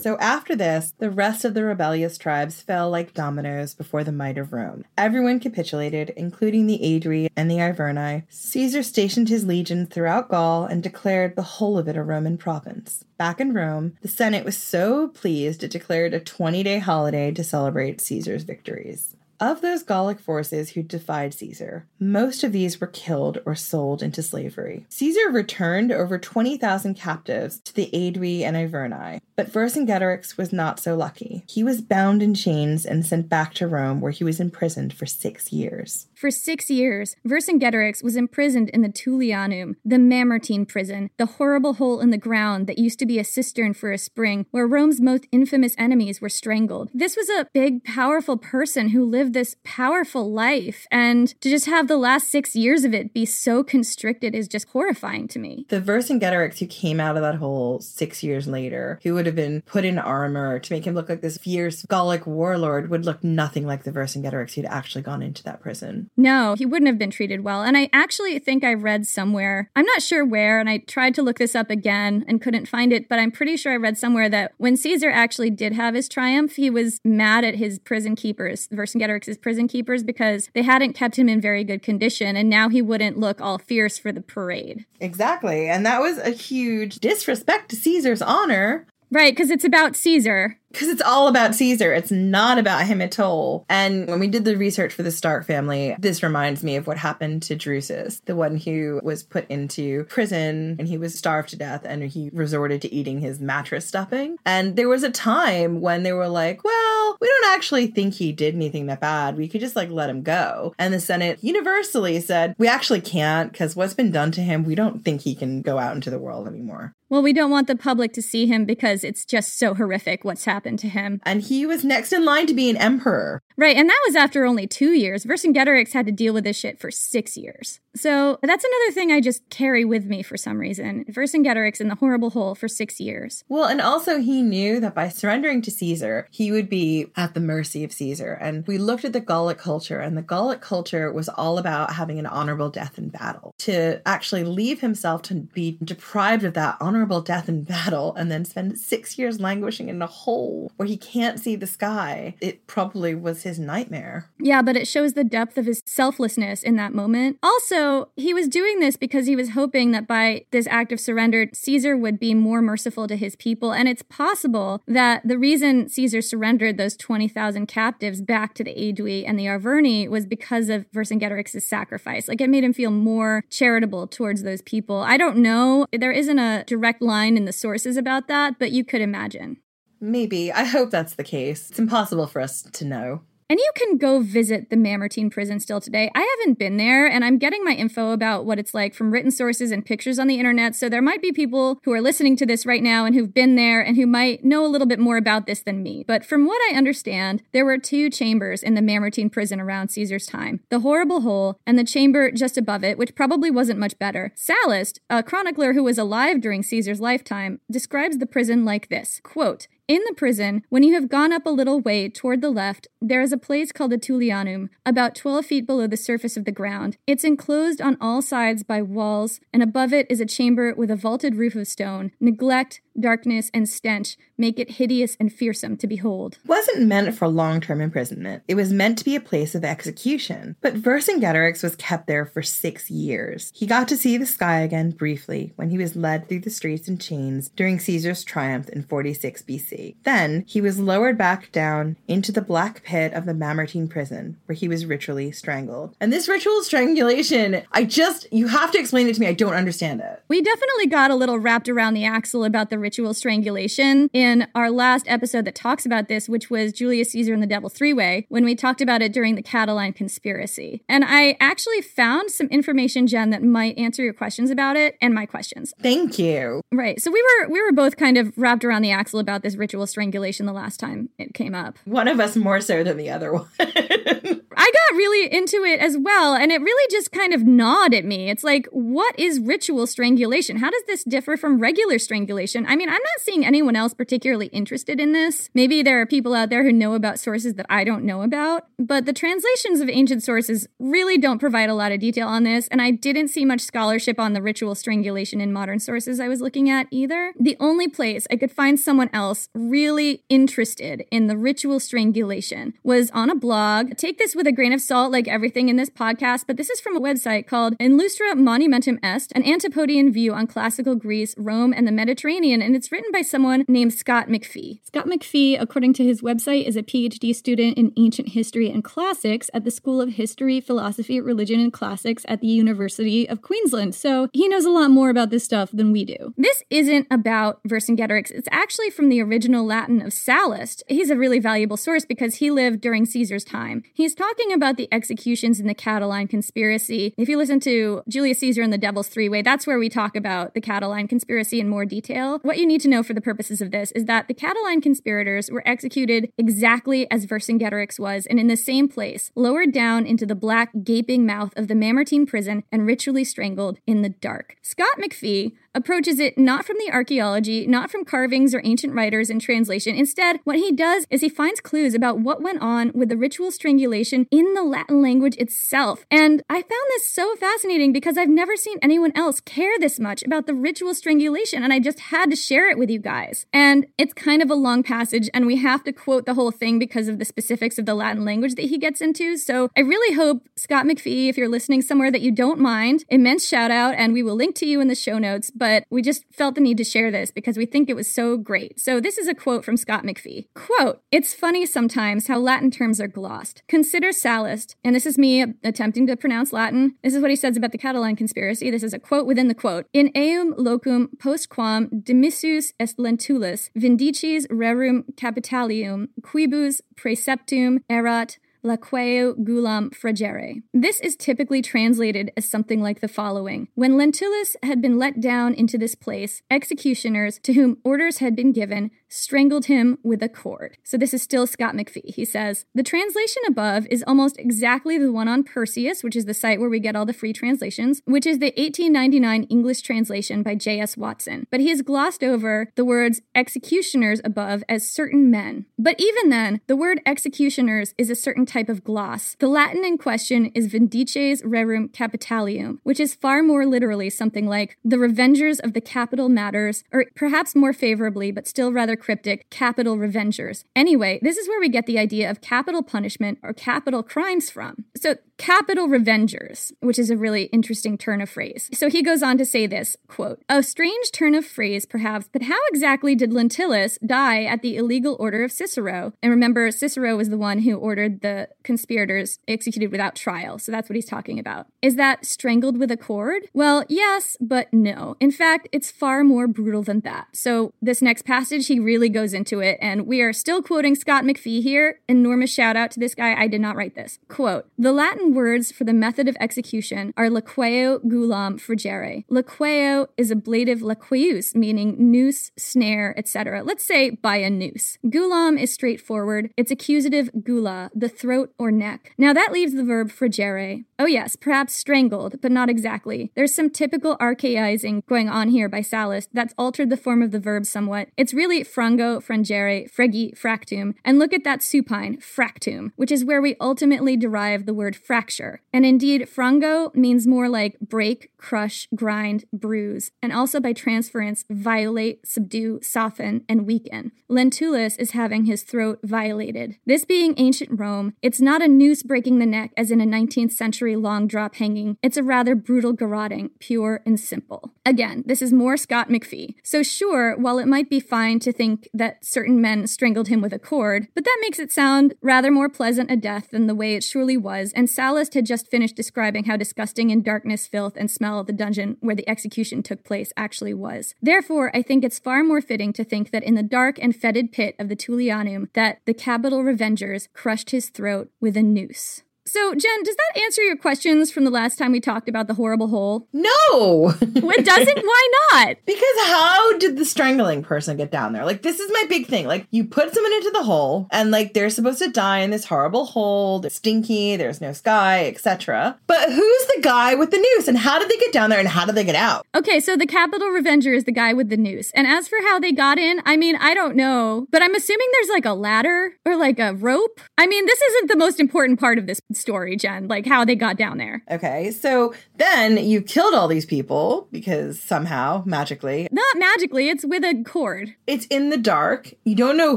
So after this, the rest of the rebellious tribes fell like dominoes before the might of Rome. Everyone capitulated, including the Aedui and the Arverni. Caesar stationed his legions throughout Gaul and declared the whole of it a Roman province. Back in Rome, the Senate was so pleased it declared a 20 day holiday to celebrate Caesar's victories. Of those Gallic forces who defied Caesar, most of these were killed or sold into slavery. Caesar returned over 20,000 captives to the Aedui and Arverni, but Vercingetorix was not so lucky. He was bound in chains and sent back to Rome, where he was imprisoned for six years. For six years, Vercingetorix was imprisoned in the Tullianum, the Mamertine prison, the horrible hole in the ground that used to be a cistern for a spring, where Rome's most infamous enemies were strangled. This was a big, powerful person who lived this powerful life, and to just have the last six years of it be so constricted is just horrifying to me. The Vercingetorix who came out of that hole six years later, who would have been put in armor to make him look like this fierce Gallic warlord, would look nothing like the Vercingetorix who'd actually gone into that prison. No, he wouldn't have been treated well. And I actually think I read somewhere, I'm not sure where, and I tried to look this up again and couldn't find it, but I'm pretty sure I read somewhere that when Caesar actually did have his triumph, he was mad at his prison keepers, Vercingetorix's prison keepers, because they hadn't kept him in very good condition, and now he wouldn't look all fierce for the parade. Exactly. And that was a huge disrespect to Caesar's honor. Right, because it's about Caesar. Because it's all about Caesar. It's not about him at all. And when we did the research for the Stark family, this reminds me of what happened to Drusus, the one who was put into prison and he was starved to death and he resorted to eating his mattress stuffing. And there was a time when they were like, well, we don't actually think he did anything that bad. We could just like let him go. And the Senate universally said, we actually can't because what's been done to him, we don't think he can go out into the world anymore. Well, we don't want the public to see him because it's just so horrific what's happened to him. And he was next in line to be an emperor. Right, and that was after only two years. Vercingetorix had to deal with this shit for six years. So that's another thing I just carry with me for some reason. Vercingetorix in the horrible hole for six years. Well, and also he knew that by surrendering to Caesar, he would be at the mercy of Caesar. And we looked at the Gallic culture, and the Gallic culture was all about having an honorable death in battle. To actually leave himself to be deprived of that honorable death in battle and then spend six years languishing in a hole where he can't see the sky. It probably was his nightmare. Yeah, but it shows the depth of his selflessness in that moment. Also, he was doing this because he was hoping that by this act of surrender, Caesar would be more merciful to his people. And it's possible that the reason Caesar surrendered those 20,000 captives back to the Aedui and the Arverni was because of Vercingetorix's sacrifice. Like it made him feel more charitable towards those people. I don't know. There isn't a direct line in the sources about that, but you could imagine. Maybe. I hope that's the case. It's impossible for us to know. And you can go visit the Mamertine prison still today. I haven't been there, and I'm getting my info about what it's like from written sources and pictures on the internet. So there might be people who are listening to this right now and who've been there and who might know a little bit more about this than me. But from what I understand, there were two chambers in the Mamertine prison around Caesar's time the horrible hole and the chamber just above it, which probably wasn't much better. Sallust, a chronicler who was alive during Caesar's lifetime, describes the prison like this quote, in the prison, when you have gone up a little way toward the left, there is a place called the Tullianum, about 12 feet below the surface of the ground. It's enclosed on all sides by walls, and above it is a chamber with a vaulted roof of stone. Neglect, darkness, and stench make it hideous and fearsome to behold. It wasn't meant for long term imprisonment. It was meant to be a place of execution. But Vercingetorix was kept there for six years. He got to see the sky again briefly when he was led through the streets in chains during Caesar's triumph in 46 BC. Then he was lowered back down into the black pit of the Mamertine prison, where he was ritually strangled. And this ritual strangulation, I just, you have to explain it to me. I don't understand it. We definitely got a little wrapped around the axle about the ritual strangulation in our last episode that talks about this, which was Julius Caesar and the Devil Three Way, when we talked about it during the Catiline conspiracy. And I actually found some information, Jen, that might answer your questions about it and my questions. Thank you. Right. So we were we were both kind of wrapped around the axle about this ritual strangulation the last time it came up. One of us more so than the other one. *laughs* I got really into it as well, and it really just kind of gnawed at me. It's like, what is ritual strangulation? How does this differ from regular strangulation? I mean, I'm not seeing anyone else particularly interested in this. Maybe there are people out there who know about sources that I don't know about, but the translations of ancient sources really don't provide a lot of detail on this, and I didn't see much scholarship on the ritual strangulation in modern sources I was looking at either. The only place I could find someone else really interested in the ritual strangulation was on a blog. Take this with a grain of salt, like everything in this podcast, but this is from a website called Illustra Monumentum Est, an Antipodean view on classical Greece, Rome, and the Mediterranean, and it's written by someone named Scott McPhee. Scott McPhee, according to his website, is a PhD student in ancient history and classics at the School of History, Philosophy, Religion, and Classics at the University of Queensland. So he knows a lot more about this stuff than we do. This isn't about Vercingetorix. It's actually from the original Latin of Sallust. He's a really valuable source because he lived during Caesar's time. He's talking about the executions in the Catiline conspiracy. If you listen to Julius Caesar and the Devil's Three Way, that's where we talk about the Catiline conspiracy in more detail. What you need to know for the purposes of this is that the Catiline conspirators were executed exactly as Vercingetorix was and in the same place, lowered down into the black, gaping mouth of the Mamertine prison and ritually strangled in the dark. Scott McPhee, approaches it not from the archaeology, not from carvings or ancient writers in translation. Instead, what he does is he finds clues about what went on with the ritual strangulation in the Latin language itself. And I found this so fascinating because I've never seen anyone else care this much about the ritual strangulation, and I just had to share it with you guys. And it's kind of a long passage, and we have to quote the whole thing because of the specifics of the Latin language that he gets into. So I really hope, Scott McPhee, if you're listening somewhere that you don't mind, immense shout out, and we will link to you in the show notes but we just felt the need to share this because we think it was so great. So this is a quote from Scott McPhee. Quote, It's funny sometimes how Latin terms are glossed. Consider Sallust, and this is me attempting to pronounce Latin. This is what he says about the Catiline conspiracy. This is a quote within the quote. In eum locum post quam est lentulus vindices rerum capitalium quibus preceptum erat laqueo gulam fragere. This is typically translated as something like the following When Lentulus had been let down into this place, executioners to whom orders had been given strangled him with a cord. So this is still Scott McPhee. He says, The translation above is almost exactly the one on Perseus, which is the site where we get all the free translations, which is the 1899 English translation by J.S. Watson. But he has glossed over the words executioners above as certain men. But even then, the word executioners is a certain type of gloss. The Latin in question is vindices rerum capitalium, which is far more literally something like the revengers of the capital matters, or perhaps more favorably, but still rather cryptic, capital revengers. Anyway, this is where we get the idea of capital punishment or capital crimes from. So, capital revengers, which is a really interesting turn of phrase. So he goes on to say this quote, a strange turn of phrase, perhaps, but how exactly did Lentulus die at the illegal order of Cicero? And remember, Cicero was the one who ordered the conspirators executed without trial. So that's what he's talking about. Is that strangled with a cord? Well, yes, but no. In fact, it's far more brutal than that. So this next passage, he really goes into it. And we are still quoting Scott McPhee here. Enormous shout out to this guy. I did not write this. Quote, the Latin words for the method of execution are laqueo gulam frigere. Laqueo is ablative laqueus, meaning noose, snare, etc. Let's say by a noose. Gulam is straightforward. It's accusative gula, the throat or neck. Now that leaves the verb frigere. Oh yes, perhaps strangled, but not exactly. There's some typical archaizing going on here by Sallust that's altered the form of the verb somewhat. It's really frango, frangere, fregi, fractum. And look at that supine, fractum, which is where we ultimately derive the word fracture. And indeed, frango means more like break, crush, grind, bruise, and also by transference, violate, subdue, soften, and weaken. Lentulus is having his throat violated. This being ancient Rome, it's not a noose breaking the neck as in a 19th century long drop hanging, it's a rather brutal garroting, pure and simple. Again, this is more Scott McPhee. So, sure, while it might be fine to think that certain men strangled him with a cord, but that makes it sound rather more pleasant a death than the way it surely was, and Sallust had just finished describing how disgusting in darkness, filth, and smell the dungeon where the execution took place actually was. Therefore, I think it's far more fitting to think that in the dark and fetid pit of the Tullianum, that the capital revengers crushed his throat with a noose. So, Jen, does that answer your questions from the last time we talked about the horrible hole? No! *laughs* it doesn't? Why not? *laughs* Because how did the strangling person get down there? Like, this is my big thing. Like, you put someone into the hole, and like they're supposed to die in this horrible hole. It's stinky, there's no sky, etc. But who's the guy with the noose, and how did they get down there, and how did they get out? Okay, so the Capital Revenger is the guy with the noose. And as for how they got in, I mean, I don't know. But I'm assuming there's like a ladder or like a rope. I mean, this isn't the most important part of this story, Jen, like how they got down there. Okay, so then you killed all these people because somehow, magically. Not magically, it's with a cord. It's in the dark. You don't know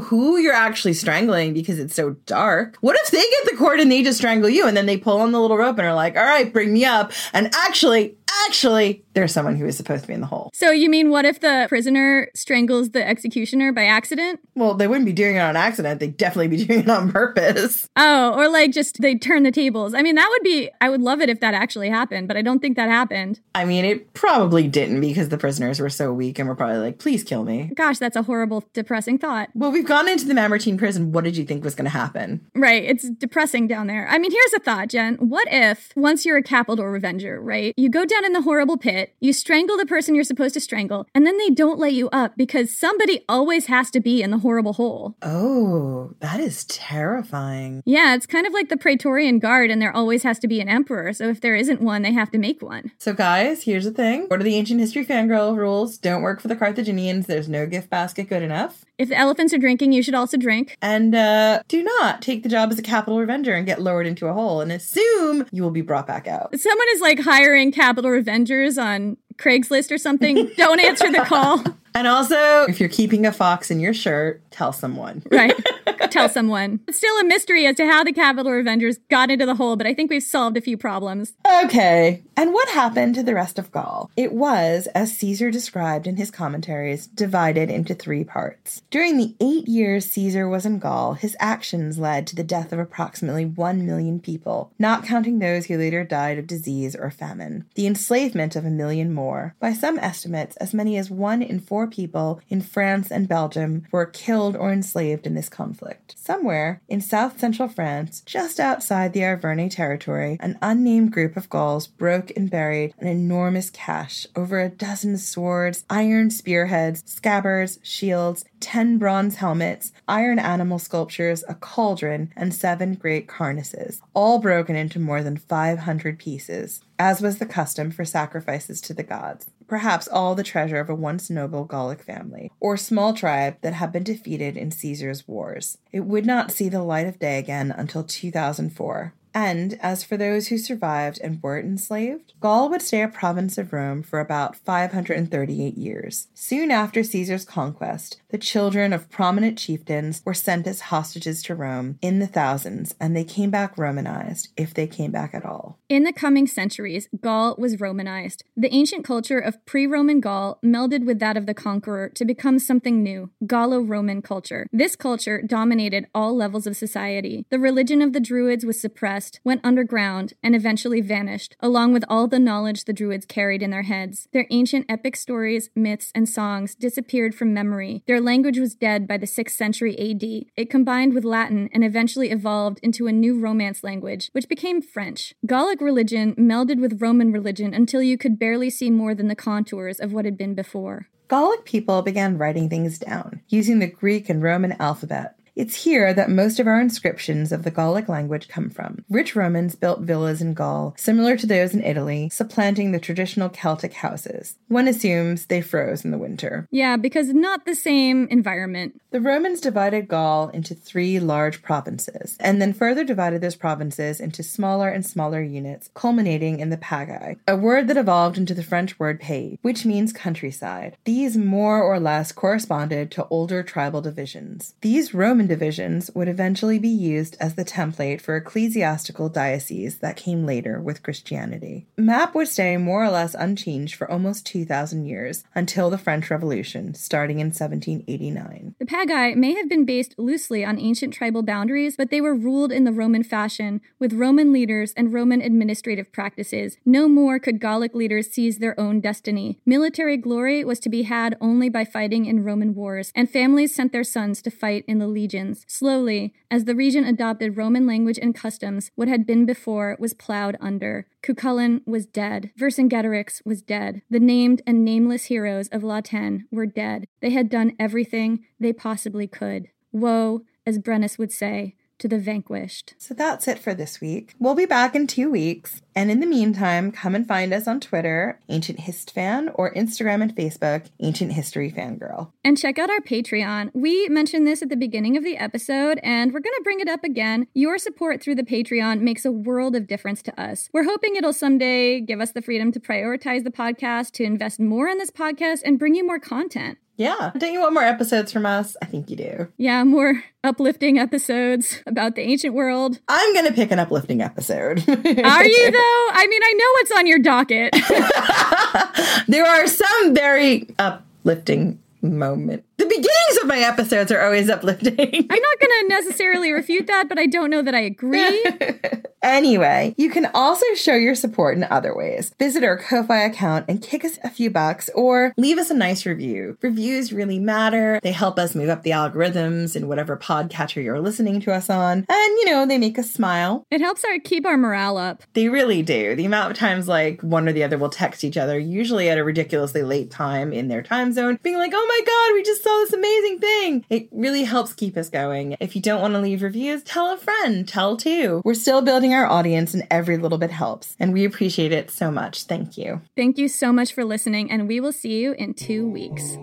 who you're actually strangling because it's so dark. What if they get the cord and they just strangle you and then they pull on the little rope and are like, all right, bring me up. And actually, actually, there's someone who is supposed to be in the hole. So you mean what if the prisoner strangles the executioner by accident? Well, they wouldn't be doing it on accident. They'd definitely be *laughs* doing it on purpose. Oh, or like just they turn the tables. I mean, that would be, I would love it if that actually happened, but I don't think that happened. I mean, it probably didn't because the prisoners were so weak and were probably like, please kill me. Gosh, that's a horrible, depressing thought. Well, we've gone into the Mamertine prison. What did you think was going to happen? Right. It's depressing down there. I mean, here's a thought, Jen. What if once you're a capital revenger, right? You go down in the horrible pit, you strangle the person you're supposed to strangle, and then they don't let you up because somebody always has to be in the horrible hole. Oh, that is terrifying. Yeah, it's kind of like the Praetorian Guard, and there always has to be an emperor. So if there isn't one, they have to make one. So, guys, here's the thing. What are the ancient history fangirl rules? Don't work for the Carthaginians. There's no gift basket good enough. If the elephants are drinking, you should also drink. And uh, do not take the job as a capital revenger and get lowered into a hole and assume you will be brought back out. Someone is like hiring capital revengers on Craigslist or something. Don't answer the call. *laughs* And also, if you're keeping a fox in your shirt, tell someone. Right. *laughs* tell *laughs* someone. It's still a mystery as to how the Capital Revengers got into the hole, but I think we've solved a few problems. Okay. And what happened to the rest of Gaul? It was, as Caesar described in his commentaries, divided into three parts. During the eight years Caesar was in Gaul, his actions led to the death of approximately one million people, not counting those who later died of disease or famine, the enslavement of a million more. By some estimates, as many as one in four people in France and Belgium were killed or enslaved in this conflict. Somewhere in south central France, just outside the Arverni territory, an unnamed group of Gauls broke and buried an enormous cache over a dozen swords, iron spearheads, scabbards, shields, ten bronze helmets, iron animal sculptures, a cauldron, and seven great carnyces, all broken into more than 500 pieces, as was the custom for sacrifices to the gods. Perhaps all the treasure of a once noble Gallic family, or small tribe that had been defeated in Caesar's wars. It would not see the light of day again until 2004. And as for those who survived and weren't enslaved, Gaul would stay a province of Rome for about 538 years. Soon after Caesar's conquest, the children of prominent chieftains were sent as hostages to Rome in the thousands, and they came back Romanized, if they came back at all. In the coming centuries, Gaul was Romanized. The ancient culture of pre Roman Gaul melded with that of the conqueror to become something new Gallo Roman culture. This culture dominated all levels of society. The religion of the Druids was suppressed went underground, and eventually vanished, along with all the knowledge the Druids carried in their heads. Their ancient epic stories, myths, and songs disappeared from memory. Their language was dead by the 6th century AD. It combined with Latin and eventually evolved into a new Romance language, which became French. Gallic religion melded with Roman religion until you could barely see more than the contours of what had been before. Gallic people began writing things down, using the Greek and Roman alphabet. It's here that most of our inscriptions of the Gallic language come from. Rich Romans built villas in Gaul, similar to those in Italy, supplanting the traditional Celtic houses. One assumes they froze in the winter. Yeah, because not the same environment. The Romans divided Gaul into three large provinces, and then further divided those provinces into smaller and smaller units, culminating in the pagae, a word that evolved into the French word pays, which means countryside. These more or less corresponded to older tribal divisions. These Roman divisions would eventually be used as the template for ecclesiastical dioceses that came later with Christianity. Map would stay more or less unchanged for almost 2,000 years until the French Revolution, starting in 1789. The Pagae may have been based loosely on ancient tribal boundaries, but they were ruled in the Roman fashion, with Roman leaders and Roman administrative practices. No more could Gallic leaders seize their own destiny. Military glory was to be had only by fighting in Roman wars, and families sent their sons to fight in the legions. Slowly, as the region adopted Roman language and customs, what had been before was plowed under. Cuchulainn was dead. Vercingetorix was dead. The named and nameless heroes of La Tène were dead. They had done everything they possibly could. Woe, as Brennus would say, to the vanquished. So that's it for this week. We'll be back in two weeks. And in the meantime, come and find us on Twitter, Ancient Hist Fan, or Instagram and Facebook, Ancient History Fangirl. And check out our Patreon. We mentioned this at the beginning of the episode, and we're going to bring it up again. Your support through the Patreon makes a world of difference to us. We're hoping it'll someday give us the freedom to prioritize the podcast, to invest more in this podcast, and bring you more content. Yeah. Don't you want more episodes from us? I think you do. Yeah, more uplifting episodes about the ancient world. I'm going to pick an uplifting episode. *laughs* Are you, though? I mean, I know what's on your docket. *laughs* there are some very uplifting moments. The beginnings of my episodes are always uplifting. I'm not going to necessarily refute that, but I don't know that I agree. *laughs* anyway, you can also show your support in other ways. Visit our Ko-Fi account and kick us a few bucks or leave us a nice review. Reviews really matter. They help us move up the algorithms in whatever podcatcher you're listening to us on. And, you know, they make us smile. It helps our keep our morale up. They really do. The amount of times like one or the other will text each other, usually at a ridiculously late time in their time zone, being like, oh my God, we just saw this amazing thing. It really helps keep us going. If you don't want to leave reviews, tell a friend, tell two. We're still building our audience and every little bit helps. And we appreciate it so much. Thank you. Thank you so much for listening, and we will see you in two weeks.